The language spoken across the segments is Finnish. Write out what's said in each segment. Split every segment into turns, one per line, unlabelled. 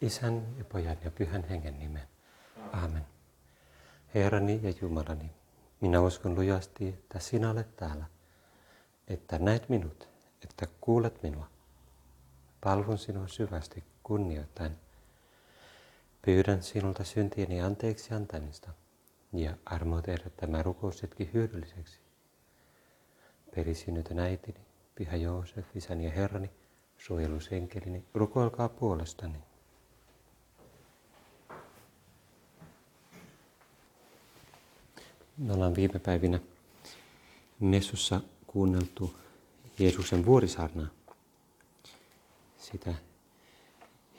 Isän ja Pojan ja Pyhän Hengen nimen. Aamen. Herrani ja Jumalani, minä uskon lujasti, että sinä olet täällä, että näet minut, että kuulet minua. Palvon sinua syvästi kunnioittain. Pyydän sinulta syntieni anteeksi antamista ja armo tehdä tämä rukoushetki hyödylliseksi. Perisynnytön äitini, Pyhä Joosef, isäni ja herrani, suojelusenkelini, rukoilkaa puolestani. Me ollaan viime päivinä messussa kuunneltu Jeesuksen vuorisaarnaa. Sitä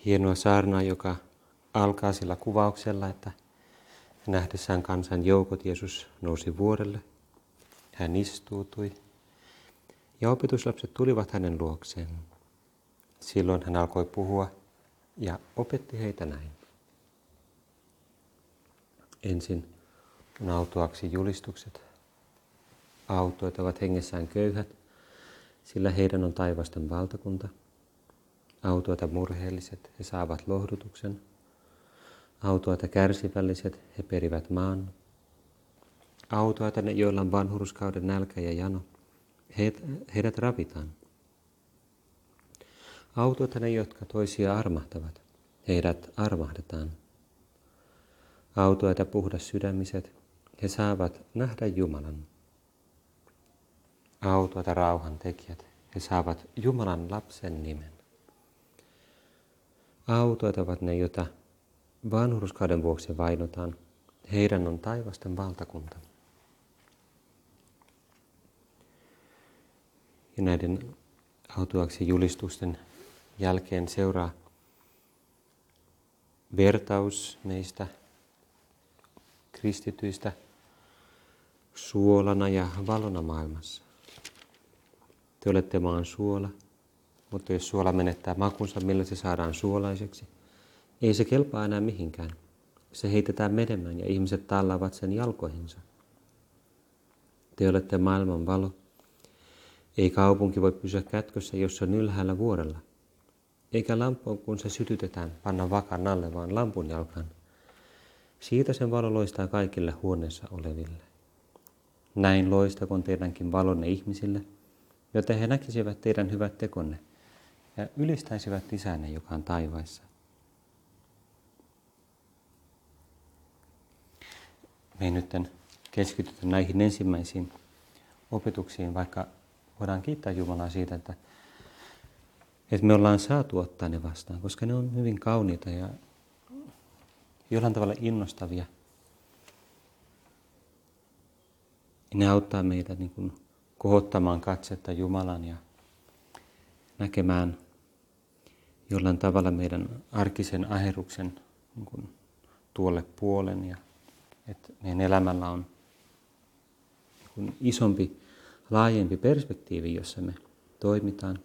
hienoa saarnaa, joka alkaa sillä kuvauksella, että nähdessään kansan joukot Jeesus nousi vuorelle. Hän istuutui ja opetuslapset tulivat hänen luokseen. Silloin hän alkoi puhua ja opetti heitä näin. Ensin on autoaksi julistukset. Autoit ovat hengessään köyhät, sillä heidän on taivasten valtakunta. Autoita murheelliset, he saavat lohdutuksen. Autoita kärsivälliset, he perivät maan. Autoita ne, joilla on vanhurskauden nälkä ja jano, heidät ravitaan. Autoita ne, jotka toisia armahtavat, heidät armahdetaan. Autoita puhdas sydämiset, he saavat nähdä Jumalan. Autoita rauhan tekijät, he saavat Jumalan lapsen nimen. Autoita ovat ne, joita vanhurskauden vuoksi vainotaan. Heidän on taivasten valtakunta. Ja näiden autuaksi julistusten jälkeen seuraa vertaus meistä kristityistä suolana ja valona maailmassa. Te olette maan suola, mutta jos suola menettää makunsa, millä se saadaan suolaiseksi, ei se kelpaa enää mihinkään. Se heitetään menemään ja ihmiset tallaavat sen jalkoihinsa. Te olette maailman valo. Ei kaupunki voi pysyä kätkössä, jos se on ylhäällä vuorella. Eikä lampu, kun se sytytetään, panna vakan alle, vaan lampun jalkaan. Siitä sen valo loistaa kaikille huoneessa oleville. Näin loistakon teidänkin valonne ihmisille, jotta he näkisivät teidän hyvät tekonne ja ylistäisivät isänne, joka on taivaissa. Me ei nyt keskitytä näihin ensimmäisiin opetuksiin, vaikka voidaan kiittää Jumalaa siitä, että, että me ollaan saatu ottaa ne vastaan, koska ne on hyvin kauniita ja jollain tavalla innostavia. Ne auttaa meitä niin kuin kohottamaan katsetta Jumalan ja näkemään jollain tavalla meidän arkisen aheruksen niin kuin tuolle puolen ja että meidän elämällä on niin kuin isompi, laajempi perspektiivi, jossa me toimitaan.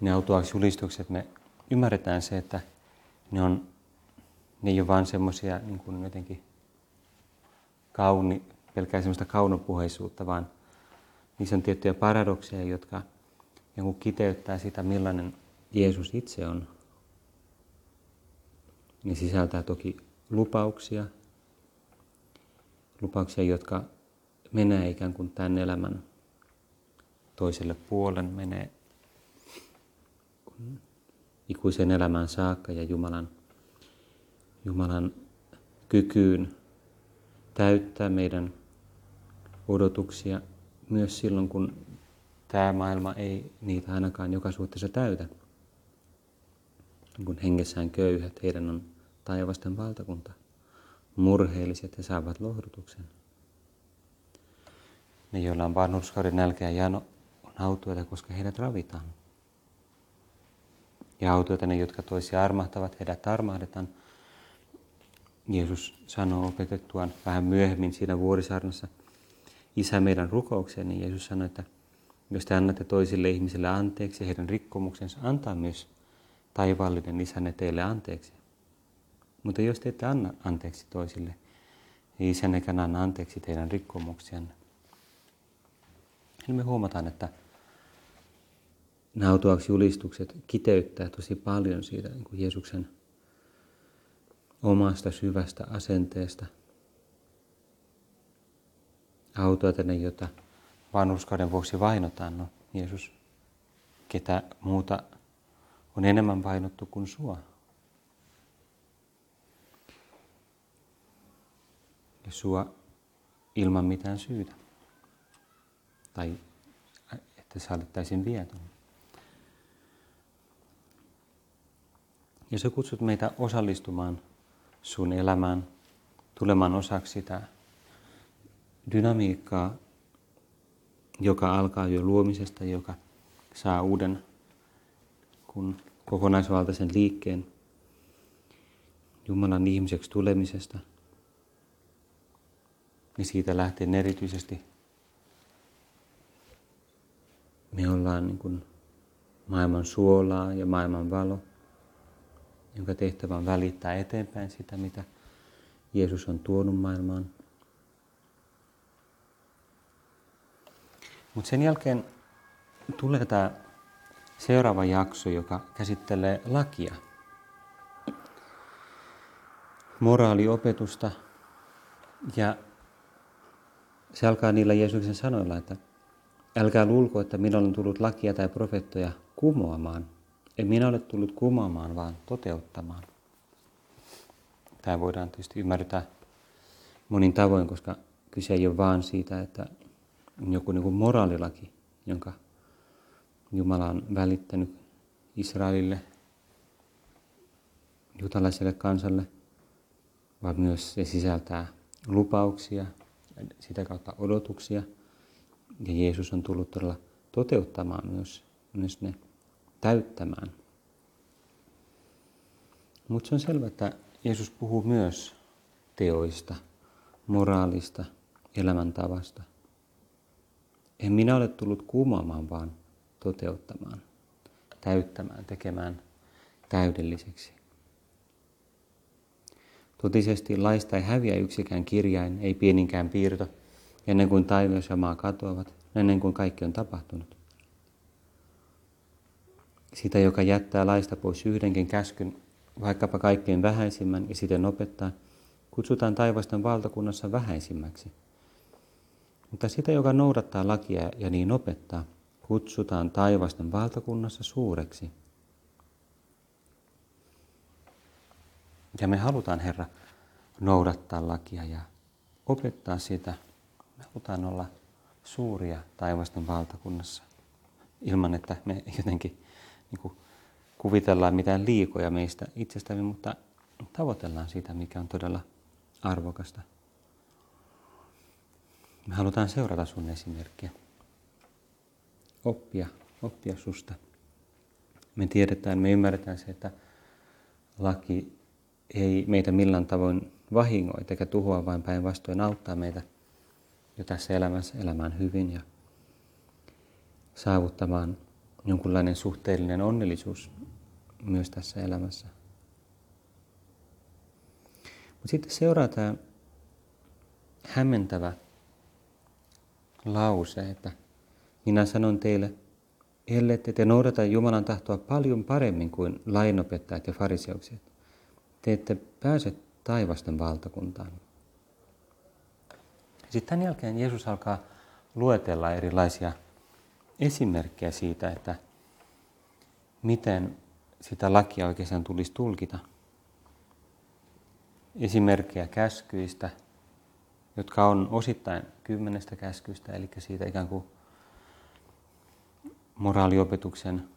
Ne autuaaksi julistukset, me ymmärretään se, että ne, on, ne ei ole vain semmoisia niin jotenkin kauni, pelkää semmoista kaunopuheisuutta, vaan niissä on tiettyjä paradokseja, jotka kiteyttää sitä, millainen Jeesus itse on. Ne sisältää toki lupauksia, lupauksia, jotka menee ikään kuin tämän elämän toiselle puolen, menee ikuisen elämään saakka ja Jumalan, Jumalan kykyyn täyttää meidän odotuksia myös silloin, kun tämä maailma ei niitä ainakaan joka suhteessa täytä. Kun hengessään köyhät, heidän on taivasten valtakunta. Murheelliset, he saavat lohdutuksen. Ne, joilla on vanhurskauden nälkä ja jano, on autuita, koska heidät ravitaan. Ja autuita ne, jotka toisia armahtavat, heidät armahdetaan. Jeesus sanoo opetettuaan vähän myöhemmin siinä vuorisaarnassa, Isä meidän rukoukseen, niin Jeesus sanoi, että jos te annatte toisille ihmisille anteeksi heidän rikkomuksensa, antaa myös taivaallinen isänne teille anteeksi. Mutta jos te ette anna anteeksi toisille, niin isännekään anna anteeksi teidän rikkomuksianne. Eli me huomataan, että nautuaksi julistukset kiteyttää tosi paljon siitä niin kuin Jeesuksen omasta syvästä asenteesta. Autoitenen, jota vanhuskauden vuoksi vainotaan. No, Jeesus, ketä muuta on enemmän painottu kuin sua. Ja sua ilman mitään syytä. Tai että saatettaisiin viety. Ja sä kutsut meitä osallistumaan sun elämään, tulemaan osaksi sitä dynamiikkaa, joka alkaa jo luomisesta, joka saa uuden kun kokonaisvaltaisen liikkeen Jumalan ihmiseksi tulemisesta. Ja siitä lähtien erityisesti me ollaan niin kuin maailman suolaa ja maailman valo, jonka tehtävä on välittää eteenpäin sitä, mitä Jeesus on tuonut maailmaan. Mutta sen jälkeen tulee tämä seuraava jakso, joka käsittelee lakia, moraaliopetusta ja se alkaa niillä Jeesuksen sanoilla, että älkää luulko, että minä olen tullut lakia tai profeettoja kumoamaan. En minä ole tullut kumoamaan, vaan toteuttamaan. Tämä voidaan tietysti ymmärtää monin tavoin, koska kyse ei ole vaan siitä, että on joku niin kuin moraalilaki, jonka Jumala on välittänyt Israelille, jutalaiselle kansalle, vaan myös se sisältää lupauksia, sitä kautta odotuksia. Ja Jeesus on tullut todella toteuttamaan myös, myös ne täyttämään. Mutta se on selvää, että Jeesus puhuu myös teoista, moraalista, elämäntavasta. En minä ole tullut kumoamaan, vaan toteuttamaan, täyttämään, tekemään täydelliseksi. Totisesti laista ei häviä yksikään kirjain, ei pieninkään piirto, ennen kuin taivas ja maa katoavat, ennen kuin kaikki on tapahtunut. Sitä, joka jättää laista pois yhdenkin käskyn, vaikkapa kaikkein vähäisimmän ja siten opettaa, kutsutaan taivaston valtakunnassa vähäisimmäksi. Mutta sitä, joka noudattaa lakia ja niin opettaa, kutsutaan taivasten valtakunnassa suureksi. Ja me halutaan, Herra, noudattaa lakia ja opettaa sitä. Me halutaan olla suuria taivasten valtakunnassa ilman, että me jotenkin niin kuin, kuvitellaan mitään liikoja meistä itsestämme, mutta tavoitellaan sitä, mikä on todella arvokasta. Me halutaan seurata sun esimerkkiä oppia, oppia susta. Me tiedetään, me ymmärretään se, että laki ei meitä millään tavoin vahingoita eikä tuhoa, vaan päinvastoin auttaa meitä jo tässä elämässä elämään hyvin ja saavuttamaan jonkunlainen suhteellinen onnellisuus myös tässä elämässä. Mutta sitten seuraa tämä hämmentävä lause, että – minä sanon teille, ellette te noudata Jumalan tahtoa paljon paremmin kuin lainopettajat ja fariseukset, te ette pääse taivasten valtakuntaan. Sitten tämän jälkeen Jeesus alkaa luetella erilaisia esimerkkejä siitä, että miten sitä lakia oikeastaan tulisi tulkita. Esimerkkejä käskyistä, jotka on osittain kymmenestä käskyistä, eli siitä ikään kuin moraaliopetuksen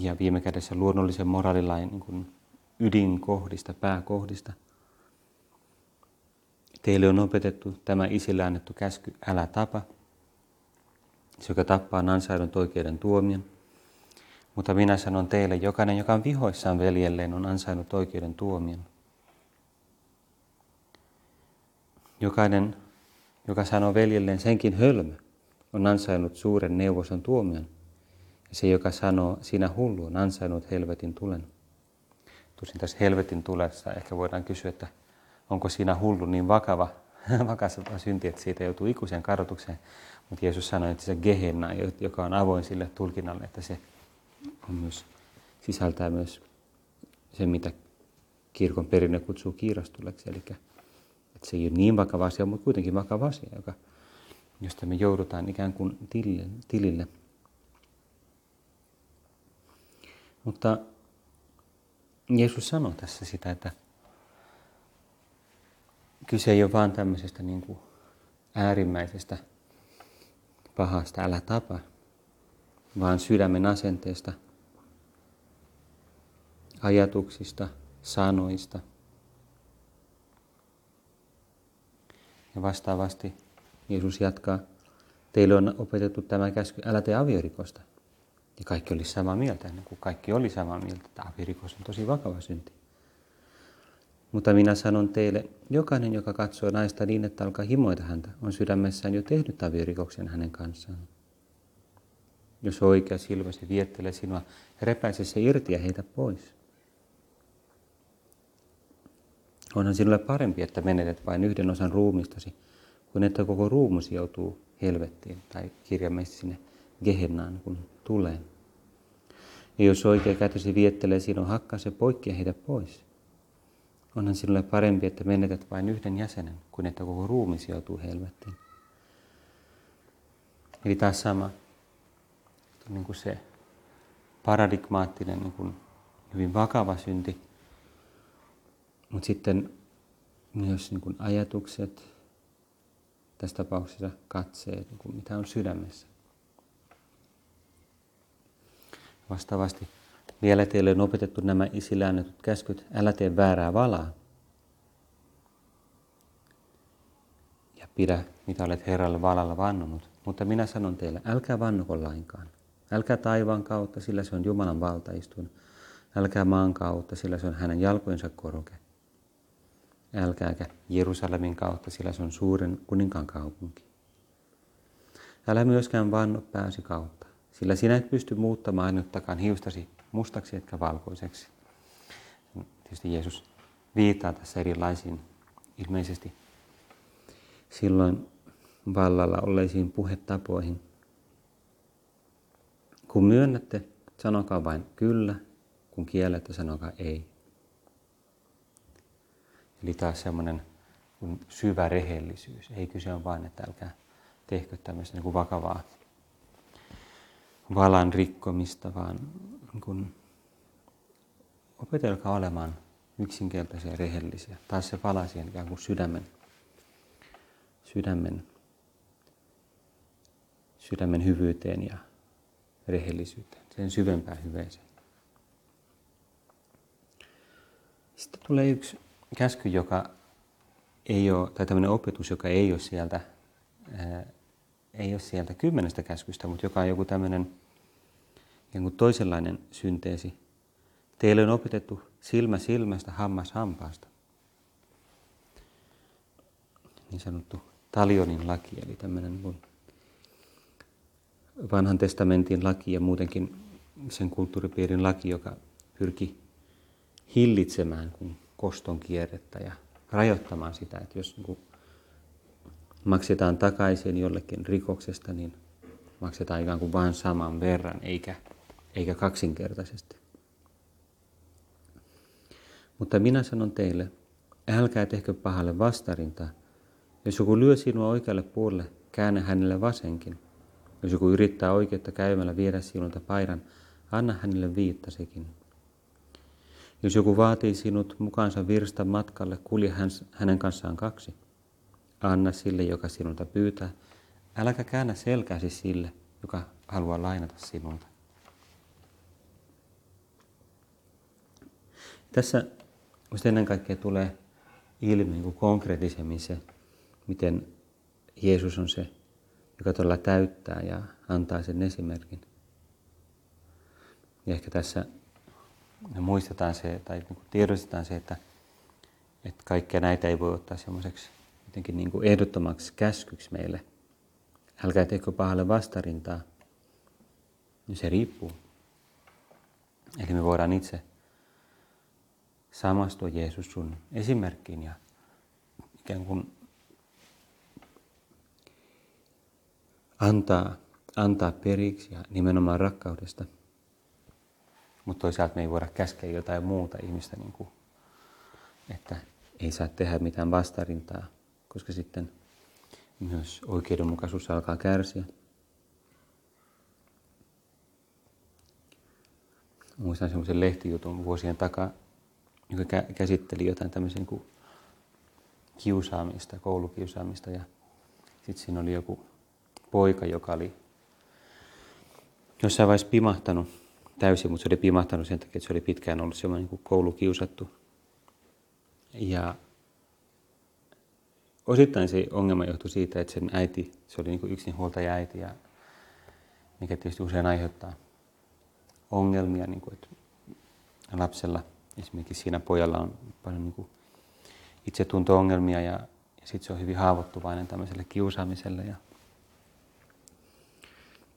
ja viime kädessä luonnollisen moraalilain niin kuin ydinkohdista, pääkohdista. Teille on opetettu tämä isille annettu käsky, älä tapa. Joka tappaa, on ansainnut oikeuden tuomion. Mutta minä sanon teille, jokainen, joka on vihoissaan veljelleen, on ansainnut oikeuden tuomion. Jokainen, joka sanoo veljelleen senkin hölmö, on ansainnut suuren neuvoson tuomion. Ja se, joka sanoo, sinä hullu, on ansainnut helvetin tulen. Tosin tässä helvetin tulessa ehkä voidaan kysyä, että onko siinä hullu niin vakava vakava synti, että siitä joutuu ikuiseen kadotukseen. Mutta Jeesus sanoi, että se gehenna, joka on avoin sille tulkinnalle, että se on myös, sisältää myös se, mitä kirkon perinne kutsuu kiirastuleksi. Eli että se ei ole niin vakava asia, mutta kuitenkin vakava asia, joka, josta me joudutaan ikään kuin tilille. tilille. Mutta Jeesus sanoi tässä sitä, että kyse ei ole vain tämmöisestä niin kuin äärimmäisestä pahasta, älä tapa, vaan sydämen asenteesta, ajatuksista, sanoista. Ja vastaavasti Jeesus jatkaa, teille on opetettu tämä käsky, älä tee aviorikosta. Ja kaikki oli samaa mieltä, ennen kuin kaikki oli samaa mieltä, että aviorikos on tosi vakava synti. Mutta minä sanon teille, jokainen, joka katsoo naista niin, että alkaa himoita häntä, on sydämessään jo tehnyt aviorikoksen hänen kanssaan. Jos oikea silmäsi viettelee sinua, repäise se irti ja heitä pois. Onhan sinulle parempi, että menetät vain yhden osan ruumistasi, kuin että koko ruumus joutuu helvettiin tai kirjaimellisesti sinne Gehennaan, kun tulee. Ja jos oikea kätösi viettelee sinua, hakkaa se poikki ja heitä pois. Onhan sinulle parempi, että menetät vain yhden jäsenen, kuin että koko ruumi joutuu helvettiin. Eli taas sama, niin kuin se paradigmaattinen, niin kuin hyvin vakava synti, mutta sitten myös niin kuin ajatukset, tässä tapauksessa katseet, niin kuin mitä on sydämessä. Vastaavasti vielä teille on opetettu nämä isille annetut käskyt, älä tee väärää valaa. Ja pidä, mitä olet Herralle valalla vannonut. Mutta minä sanon teille, älkää vannuko lainkaan. Älkää taivaan kautta, sillä se on Jumalan valtaistuin. Älkää maan kautta, sillä se on hänen jalkojensa koroke. Älkääkä Jerusalemin kautta, sillä se on suuren kuninkaan kaupunki. Älä myöskään vannu pääsi kautta, sillä sinä et pysty muuttamaan ainuttakaan hiustasi mustaksi etkä valkoiseksi. Tietysti Jeesus viittaa tässä erilaisiin ilmeisesti silloin vallalla olleisiin puhetapoihin. Kun myönnätte, sanokaa vain kyllä, kun kielette, sanokaa ei. Eli taas semmoinen syvä rehellisyys. Ei kyse ole vain, että älkää tehkö tämmöistä niin kuin vakavaa valan rikkomista, vaan niin kuin opetelkaa olemaan yksinkertaisia ja rehellisiä. Taas se palaa siihen ikään kuin sydämen, sydämen, sydämen hyvyyteen ja rehellisyyteen, sen syvempään hyveeseen. Sitten tulee yksi käsky, joka ei ole, tai tämmöinen opetus, joka ei ole sieltä, ää, ei ole sieltä kymmenestä käskystä, mutta joka on joku tämmöinen joku toisenlainen synteesi. Teille on opetettu silmä silmästä, hammas hampaasta. Niin sanottu talionin laki, eli tämmöinen vanhan testamentin laki ja muutenkin sen kulttuuripiirin laki, joka pyrki hillitsemään kun koston kierrettä ja rajoittamaan sitä, että jos niin maksetaan takaisin jollekin rikoksesta, niin maksetaan ikään kuin vain saman verran, eikä, eikä kaksinkertaisesti. Mutta minä sanon teille, älkää tehkö pahalle vastarintaa. Jos joku lyö sinua oikealle puolelle, käännä hänelle vasenkin. Jos joku yrittää oikeutta käymällä viedä sinulta paidan, anna hänelle viittasekin. Jos joku vaatii sinut mukaansa virsta matkalle, kulje hänen kanssaan kaksi. Anna sille, joka sinulta pyytää. Äläkä käännä selkääsi sille, joka haluaa lainata sinulta. Tässä ennen kaikkea tulee ilmi niin konkreettisemmin se, miten Jeesus on se, joka todella täyttää ja antaa sen esimerkin. Ja ehkä tässä me muistetaan se, tai niin kuin tiedostetaan se, että, että kaikkea näitä ei voi ottaa semmoiseksi jotenkin niin kuin ehdottomaksi käskyksi meille. Älkää tehkö pahalle vastarintaa. Se riippuu. Eli me voidaan itse samastua Jeesus sun esimerkkiin ja ikään kuin antaa, antaa periksi ja nimenomaan rakkaudesta. Mutta toisaalta me ei voida käskeä jotain muuta ihmistä, niin kuin, että ei saa tehdä mitään vastarintaa, koska sitten myös oikeudenmukaisuus alkaa kärsiä. Muistan semmoisen lehtijutun vuosien takaa, joka käsitteli jotain tämmöisen kuin kiusaamista, koulukiusaamista ja sitten siinä oli joku poika, joka oli jossain vaiheessa pimahtanut täysin, mutta se oli pimahtanut sen takia, että se oli pitkään ollut semmoinen niin koulukiusattu. Ja osittain se ongelma johtui siitä, että sen äiti, se oli niin yksinhuoltaja äiti, ja mikä tietysti usein aiheuttaa ongelmia, niin kuin, että lapsella, esimerkiksi siinä pojalla on paljon niin kuin itsetunto-ongelmia ja, ja sitten se on hyvin haavoittuvainen tämmöiselle kiusaamiselle. Ja...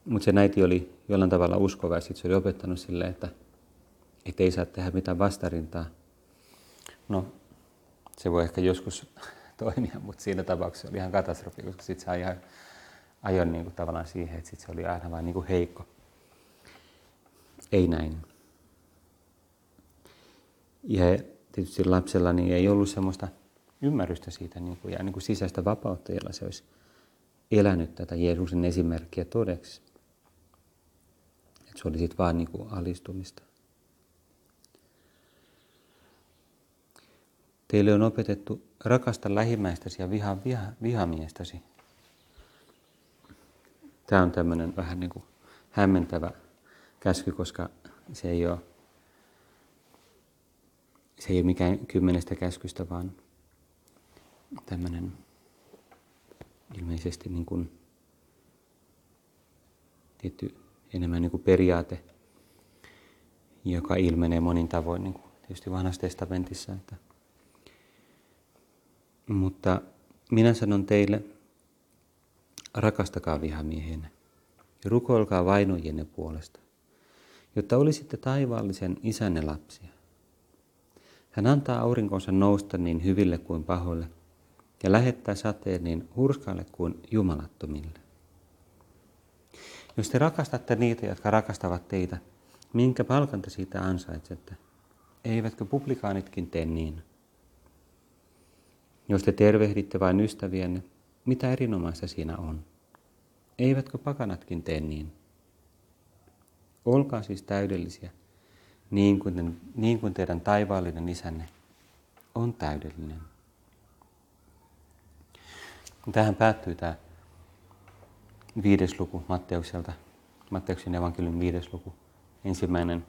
Mutta se äiti oli jollain tavalla uskova ja sitten se oli opettanut sille, että, että ei saa tehdä mitään vastarintaa. No, se voi ehkä joskus toimia, mutta siinä tapauksessa oli ihan katastrofi, koska sitten se ajoi, ajoi niin kuin tavallaan siihen, että sit se oli aina vain niin kuin heikko. Ei näin. Ja tietysti lapsella niin ei ollut semmoista ymmärrystä siitä niin kuin, ja niin kuin sisäistä vapautta, jolla se olisi elänyt tätä Jeesuksen esimerkkiä todeksi. Että se oli sitten vaan niin kuin alistumista. Teille on opetettu rakasta lähimmäistäsi ja viha, viha, vihamiestäsi. Tämä on tämmöinen vähän niin kuin hämmentävä käsky, koska se ei ole, se ei ole mikään kymmenestä käskystä, vaan tämmöinen ilmeisesti niin kuin tietty enemmän niin kuin periaate, joka ilmenee monin tavoin niin kuin tietysti vanhassa testamentissa. Että. Mutta minä sanon teille, rakastakaa vihamiehienne ja rukoilkaa vainojienne puolesta, jotta olisitte taivaallisen isänne lapsia. Hän antaa aurinkonsa nousta niin hyville kuin pahoille – ja lähettää sateen niin hurskaille kuin jumalattomille. Jos te rakastatte niitä, jotka rakastavat teitä, minkä palkan te siitä ansaitsette? Eivätkö publikaanitkin tee niin? Jos te tervehditte vain ystävienne, mitä erinomaista siinä on? Eivätkö pakanatkin tee niin? Olkaa siis täydellisiä, niin kuin, niin kuin teidän taivaallinen isänne on täydellinen. Tähän päättyy tämä viides luku Matteukselta, Matteuksen evankeliumin viides luku, ensimmäinen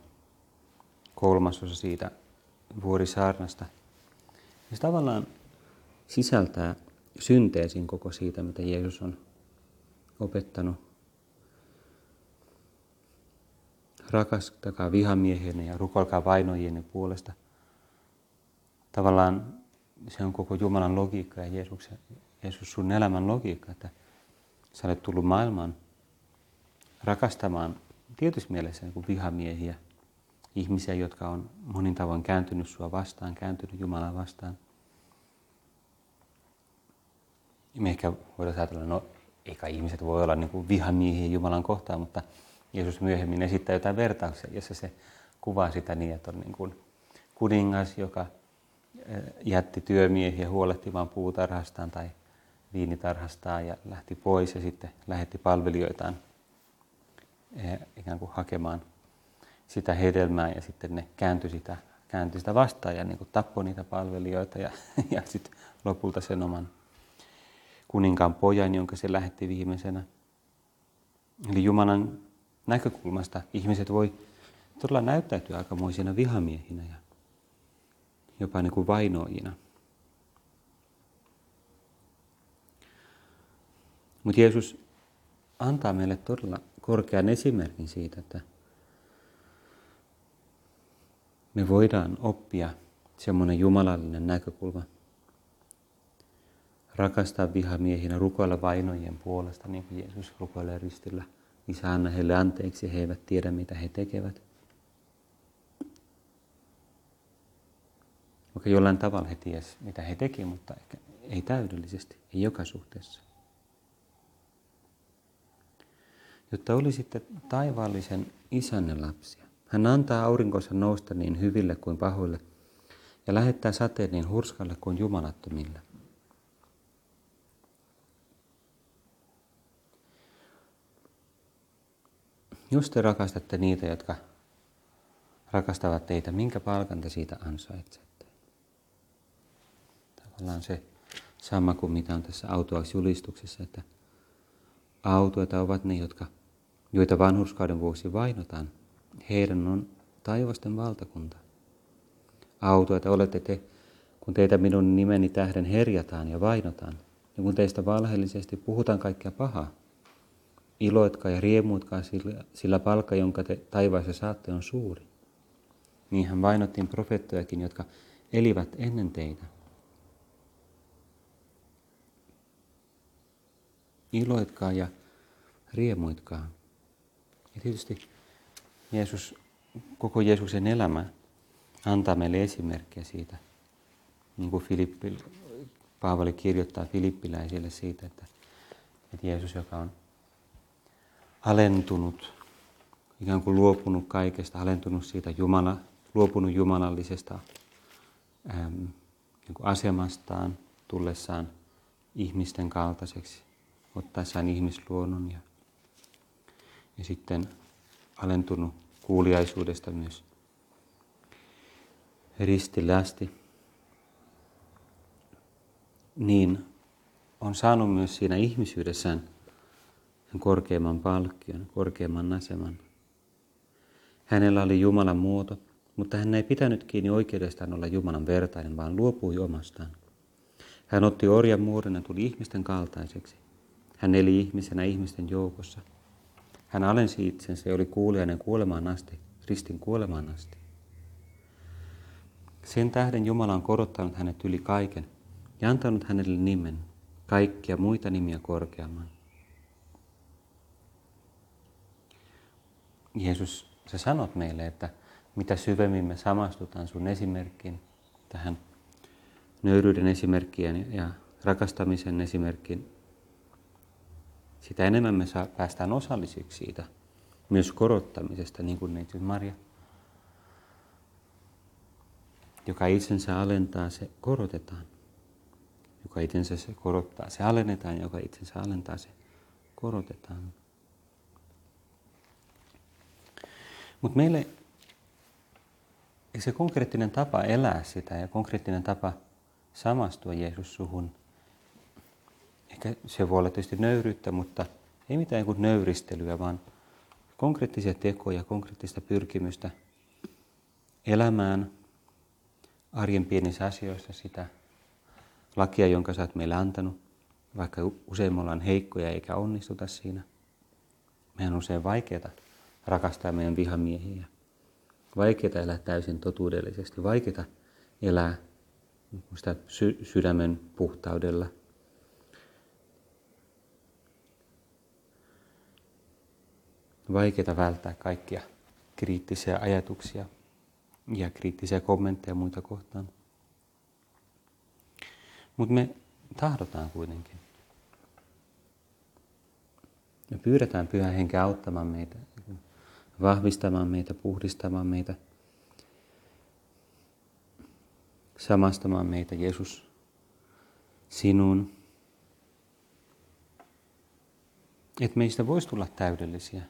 kolmasosa siitä vuorisaarnasta. Se tavallaan sisältää synteesin koko siitä, mitä Jeesus on opettanut. Rakastakaa vihamiehenne ja rukolkaa vainojienne puolesta. Tavallaan se on koko Jumalan logiikka ja Jeesuksen, Jeesus sun elämän logiikka, että sä olet tullut maailmaan rakastamaan tietyssä mielessä niin kuin vihamiehiä, ihmisiä, jotka on monin tavoin kääntynyt sua vastaan, kääntynyt Jumalaa vastaan. Me ehkä voidaan ajatella, no eikä ihmiset voi olla niin kuin vihamiehiä Jumalan kohtaan, mutta Jeesus myöhemmin esittää jotain vertauksia, jossa se kuvaa sitä niin, että on niin kuin kuningas, joka jätti työmiehiä huolehtimaan puutarhastaan tai viinitarhastaan ja lähti pois ja sitten lähetti palvelijoitaan eh, ikään kuin hakemaan sitä hedelmää ja sitten ne kääntyi sitä, kääntyi sitä vastaan ja niin kuin tappoi niitä palvelijoita ja, ja sitten lopulta sen oman kuninkaan pojan, jonka se lähetti viimeisenä. Eli Jumalan näkökulmasta ihmiset voi todella näyttäytyä aikamoisina vihamiehinä ja jopa niin kuin vainoijina. Mutta Jeesus antaa meille todella korkean esimerkin siitä, että me voidaan oppia semmoinen jumalallinen näkökulma. Rakastaa vihamiehinä, rukoilla vainojen puolesta, niin kuin Jeesus rukoilee ristillä. Isä, anna heille anteeksi, he eivät tiedä, mitä he tekevät. Vaikka jollain tavalla he ties, mitä he teki, mutta ei täydellisesti, ei joka suhteessa. jotta olisitte taivaallisen isänne lapsia. Hän antaa aurinkonsa nousta niin hyville kuin pahoille ja lähettää sateen niin hurskalle kuin jumalattomille. Jos te rakastatte niitä, jotka rakastavat teitä, minkä palkan te siitä ansaitsette? Tavallaan se sama kuin mitä on tässä autoaksi julistuksessa, että autoita ovat ne, jotka, joita vanhurskauden vuoksi vainotaan. Heidän on taivasten valtakunta. Autoita olette te, kun teitä minun nimeni tähden herjataan ja vainotaan, ja kun teistä valheellisesti puhutaan kaikkea pahaa. Iloitkaa ja riemuitkaa sillä, sillä palkka, jonka te taivaassa saatte, on suuri. Niinhän vainottiin profeettojakin, jotka elivät ennen teitä. Iloitkaa ja riemuitkaa. Ja tietysti Jeesus, koko Jeesuksen elämä antaa meille esimerkkejä siitä, niin kuin Filippi, Paavali kirjoittaa filippiläisille siitä, että, että Jeesus, joka on alentunut, ikään kuin luopunut kaikesta, alentunut siitä Jumala, luopunut jumalallisesta äm, niin kuin asemastaan tullessaan ihmisten kaltaiseksi, ottaessaan ihmisluonnon ja, ja sitten alentunut kuuliaisuudesta myös ristilästi, niin on saanut myös siinä ihmisyydessään korkeimman palkkion, korkeimman aseman. Hänellä oli Jumalan muoto, mutta hän ei pitänyt kiinni oikeudestaan olla Jumalan vertainen, vaan luopui omastaan. Hän otti orjan muodon ja tuli ihmisten kaltaiseksi. Hän eli ihmisenä ihmisten joukossa. Hän alensi itsensä ja oli kuulijainen kuolemaan asti, ristin kuolemaan asti. Sen tähden Jumala on korottanut hänet yli kaiken ja antanut hänelle nimen, kaikkia muita nimiä korkeamman. Jeesus, sä sanot meille, että mitä syvemmin me samastutaan sun esimerkkiin, tähän nöyryyden esimerkkiin ja rakastamisen esimerkkiin, sitä enemmän me saa, päästään osallisiksi siitä, myös korottamisesta, niin kuin neitsyt Maria. Joka itsensä alentaa, se korotetaan. Joka itsensä se korottaa, se alennetaan. Joka itsensä alentaa, se korotetaan. Mutta meille se konkreettinen tapa elää sitä ja konkreettinen tapa samastua Jeesus suhun, ehkä se voi olla tietysti nöyryyttä, mutta ei mitään kuin nöyristelyä, vaan konkreettisia tekoja, konkreettista pyrkimystä elämään arjen pienissä asioissa sitä lakia, jonka sä oot meille antanut, vaikka usein me ollaan heikkoja eikä onnistuta siinä. Meidän on usein vaikeaa rakastaa meidän vihamiehiä. Vaikeaa elää täysin totuudellisesti, vaikeaa elää sitä sy- sydämen puhtaudella. Vaikeaa välttää kaikkia kriittisiä ajatuksia ja kriittisiä kommentteja muita kohtaan. Mutta me tahdotaan kuitenkin. Me pyydetään pyhän henkeä auttamaan meitä vahvistamaan meitä, puhdistamaan meitä, samastamaan meitä, Jeesus, sinuun. Että meistä voisi tulla täydellisiä,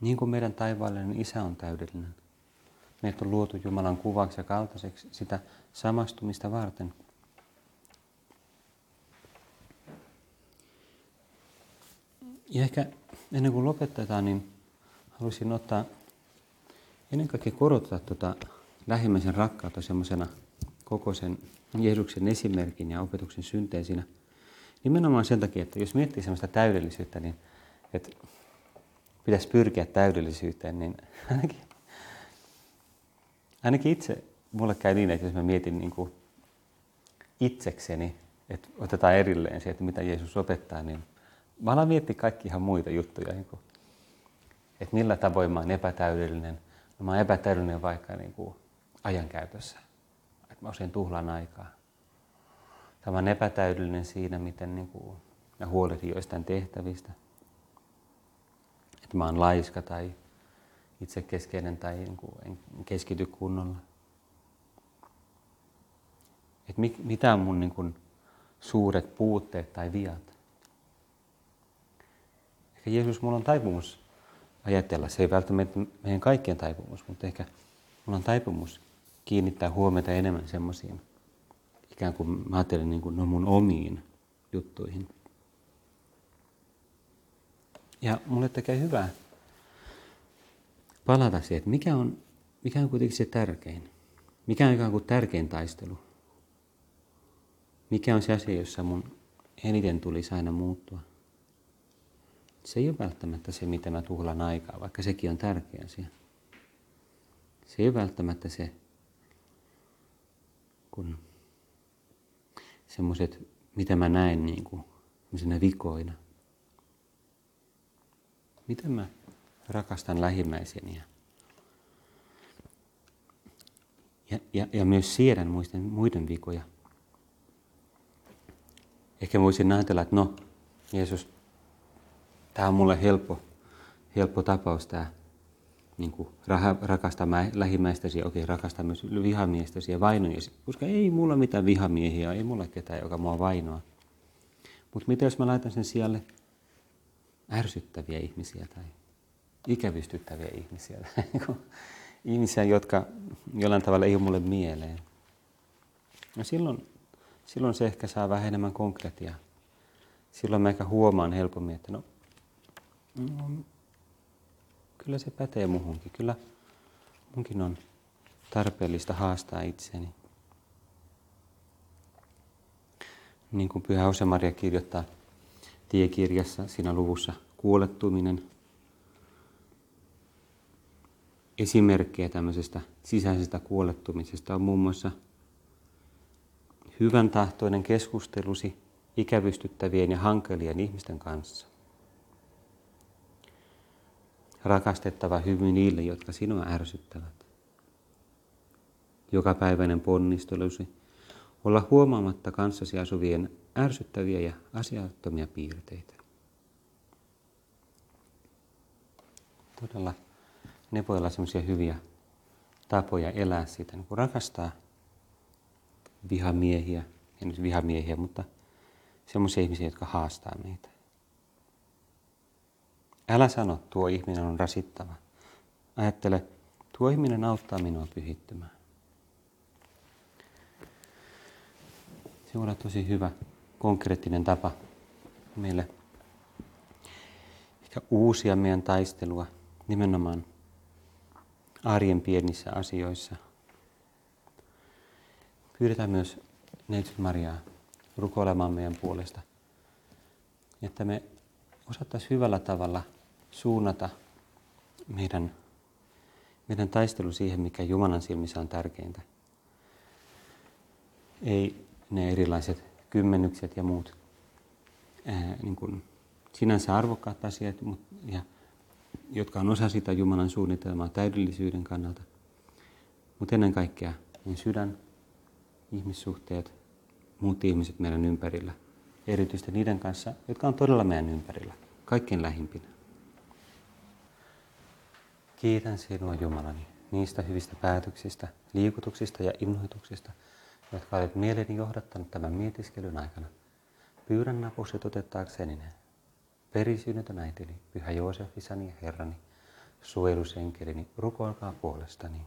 niin kuin meidän taivaallinen Isä on täydellinen. Meitä on luotu Jumalan kuvaksi ja kaltaiseksi sitä samastumista varten. Ja ehkä ennen kuin lopetetaan, niin haluaisin ottaa ennen kaikkea korottaa tuota lähimmäisen rakkautta semmoisena koko sen Jeesuksen esimerkin ja opetuksen synteesinä. Nimenomaan sen takia, että jos miettii semmoista täydellisyyttä, niin että pitäisi pyrkiä täydellisyyteen, niin ainakin, ainakin itse mulle käy niin, että jos mä mietin niin kuin itsekseni, että otetaan erilleen se, että mitä Jeesus opettaa, niin mä alan miettiä kaikki ihan muita juttuja, niin kuin että millä tavoin mä oon epätäydellinen. No, mä oon epätäydellinen vaikka niin kuin ajankäytössä. Että mä usein tuhlaan aikaa. Tai mä oon epätäydellinen siinä, miten niin kuin, mä huolehdin joistain tehtävistä. että mä oon laiska tai itsekeskeinen tai niin kuin en keskity kunnolla. Että mitä on mun niin kuin suuret puutteet tai viat. Ehkä Jeesus, mulla on taipumus ajatella, se ei välttämättä meidän kaikkien taipumus, mutta ehkä mulla on taipumus kiinnittää huomiota enemmän semmoisiin, ikään kuin mä ajattelen niin kuin no mun omiin juttuihin. Ja mulle tekee hyvää palata siihen, että mikä on, mikä on kuitenkin se tärkein. Mikä on ikään kuin tärkein taistelu. Mikä on se asia, jossa mun eniten tulisi aina muuttua. Se ei ole välttämättä se, mitä mä tuhlan aikaa, vaikka sekin on tärkeä asia. Se ei ole välttämättä se, kun semmoiset, mitä mä näen niin kuin vikoina. Miten mä rakastan lähimmäiseni ja, ja, ja, myös siedän muiden, muiden vikoja. Ehkä voisin ajatella, että no, Jeesus, tämä on mulle helppo, helppo tapaus tämä niin kuin rakastaa lähimmäistäsi, okei, rakastaa myös vihamiestäsi ja vainojasi, koska ei mulla mitään vihamiehiä, ei mulla ketään, joka mua vainoa. Mutta mitä jos mä laitan sen siellä ärsyttäviä ihmisiä tai ikävystyttäviä ihmisiä, niinku ihmisiä, jotka jollain tavalla ei ole mulle mieleen. No silloin, silloin se ehkä saa vähän enemmän konkretiaa. Silloin mä ehkä huomaan helpommin, että no, no kyllä se pätee muhunkin. Kyllä munkin on tarpeellista haastaa itseni. Niin kuin Pyhä Osemaria kirjoittaa tiekirjassa siinä luvussa kuolettuminen. Esimerkkejä tämmöisestä sisäisestä kuolettumisesta on muun muassa hyvän tahtoinen keskustelusi ikävystyttävien ja hankalien ihmisten kanssa rakastettava hyvin niille, jotka sinua ärsyttävät. Jokapäiväinen ponnistelusi olla huomaamatta kanssasi asuvien ärsyttäviä ja asiattomia piirteitä. Todella ne voi olla sellaisia hyviä tapoja elää sitä, niin kun rakastaa vihamiehiä, ei nyt vihamiehiä, mutta sellaisia ihmisiä, jotka haastaa meitä. Älä sano, tuo ihminen on rasittava. Ajattele, tuo ihminen auttaa minua pyhittymään. Se on tosi hyvä, konkreettinen tapa meille ehkä uusia meidän taistelua nimenomaan arjen pienissä asioissa. Pyydetään myös Neitsyt Mariaa rukoilemaan meidän puolesta, että me osattaisiin hyvällä tavalla – suunnata meidän, meidän taistelu siihen, mikä Jumalan silmissä on tärkeintä. Ei ne erilaiset kymmenykset ja muut ää, niin kuin sinänsä arvokkaat asiat, mutta, ja, jotka on osa sitä Jumalan suunnitelmaa täydellisyyden kannalta. Mutta ennen kaikkea niin sydän, ihmissuhteet, muut ihmiset meidän ympärillä. Erityisesti niiden kanssa, jotka on todella meidän ympärillä, kaikkein lähimpinä. Kiitän sinua Jumalani niistä hyvistä päätöksistä, liikutuksista ja innoituksista, jotka olet mieleeni johdattanut tämän mietiskelyn aikana. Pyydän napusi otettaakseni ne. Perisynnytön äitini, Pyhä Joosef, isäni ja Herrani, suojelusenkelini, rukoilkaa puolestani.